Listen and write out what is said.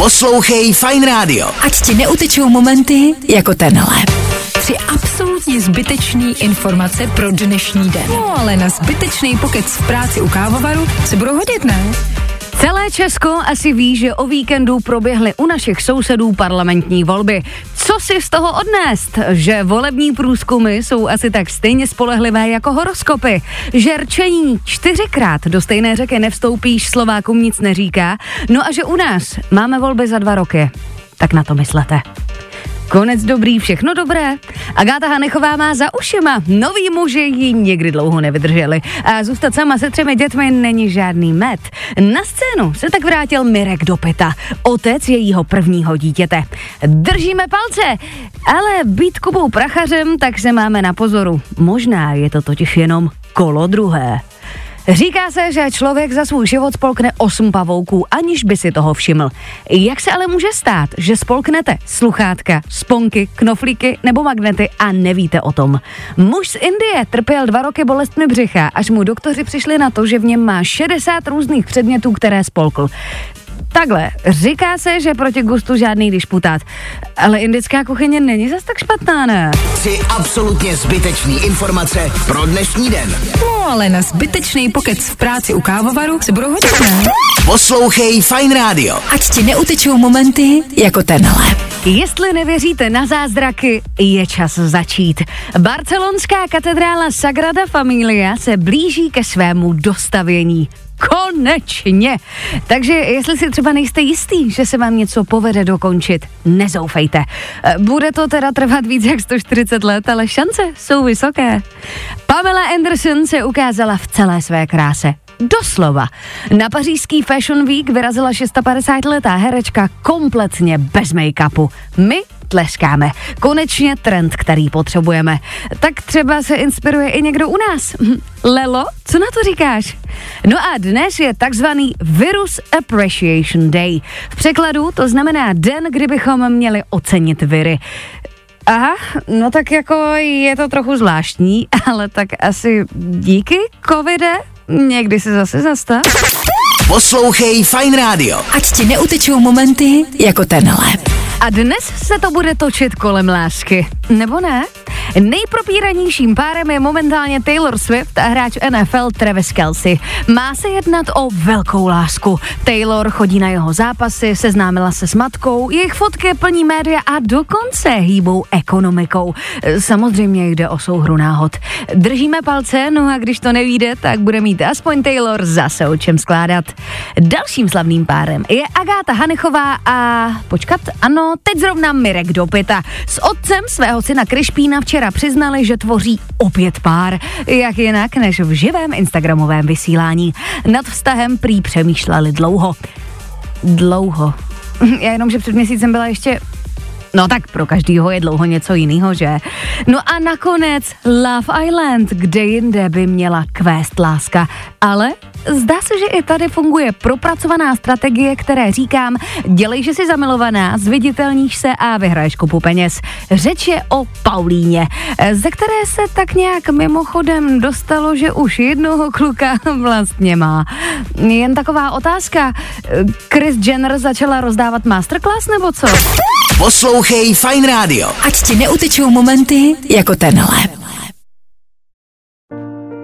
Poslouchej Fine Radio. Ať ti neutečou momenty jako tenhle. Tři absolutně zbytečný informace pro dnešní den. No ale na zbytečný pokec v práci u kávovaru se budou hodit, ne? Celé Česko asi ví, že o víkendu proběhly u našich sousedů parlamentní volby. Co si z toho odnést? Že volební průzkumy jsou asi tak stejně spolehlivé jako horoskopy. Že rčení čtyřikrát do stejné řeky nevstoupíš, Slovákům nic neříká. No a že u nás máme volby za dva roky. Tak na to myslete. Konec dobrý, všechno dobré. Agáta Hanechová má za ušima. Noví muži ji někdy dlouho nevydrželi. A zůstat sama se třemi dětmi není žádný met. Na scénu se tak vrátil Mirek Dopita, otec jejího prvního dítěte. Držíme palce, ale být Kubou Prachařem, tak se máme na pozoru. Možná je to totiž jenom kolo druhé. Říká se, že člověk za svůj život spolkne 8 pavouků, aniž by si toho všiml. Jak se ale může stát, že spolknete sluchátka, sponky, knoflíky nebo magnety a nevíte o tom? Muž z Indie trpěl dva roky bolestmi břicha, až mu doktoři přišli na to, že v něm má 60 různých předmětů, které spolkl. Takhle, říká se, že proti gustu žádný dišputát, ale indická kuchyně není zas tak špatná, ne? Tři absolutně zbytečný informace pro dnešní den. No ale na zbytečný pokec v práci u kávovaru se budou hodit, ne? Poslouchej Fine Radio. Ať ti neutečou momenty jako tenhle. Jestli nevěříte na zázraky, je čas začít. Barcelonská katedrála Sagrada Familia se blíží ke svému dostavění. Konečně! Takže jestli si třeba nejste jistý, že se vám něco povede dokončit, nezoufejte. E, Bude to teda trvat víc jak 140 let, ale šance jsou vysoké. Pamela Anderson se ukázala v celé své kráse. Doslova. Na pařížský Fashion Week vyrazila 650-letá herečka kompletně bez make-upu. My tleskáme. Konečně trend, který potřebujeme. Tak třeba se inspiruje i někdo u nás. Hm, Lelo, co na to říkáš? No a dnes je takzvaný Virus Appreciation Day. V překladu to znamená den, kdybychom měli ocenit viry. Aha, no tak jako je to trochu zvláštní, ale tak asi díky covide někdy se zase zastav. Poslouchej Fine Radio. Ať ti neutečou momenty jako tenhle. A dnes se to bude točit kolem lásky, nebo ne? Nejpropíranějším párem je momentálně Taylor Swift a hráč NFL Travis Kelsey. Má se jednat o velkou lásku. Taylor chodí na jeho zápasy, seznámila se s matkou, jejich fotky plní média a dokonce hýbou ekonomikou. Samozřejmě jde o souhru náhod. Držíme palce, no a když to nevíde, tak bude mít aspoň Taylor zase o čem skládat. Dalším slavným párem je Agáta Hanechová a počkat, ano, teď zrovna Mirek Dopita. S otcem svého syna Krišpína včera přiznali, že tvoří opět pár. Jak jinak než v živém instagramovém vysílání. Nad vztahem prý přemýšleli dlouho. Dlouho. Já jenom, že před měsícem byla ještě No tak pro každýho je dlouho něco jiného, že? No a nakonec Love Island, kde jinde by měla kvést láska. Ale zdá se, že i tady funguje propracovaná strategie, které říkám, dělej, že jsi zamilovaná, zviditelníš se a vyhraješ kupu peněz. Řeč je o Paulíně, ze které se tak nějak mimochodem dostalo, že už jednoho kluka vlastně má. Jen taková otázka, Chris Jenner začala rozdávat masterclass nebo co? Poslouchej Fine Radio. Ať ti neutečou momenty jako tenhle.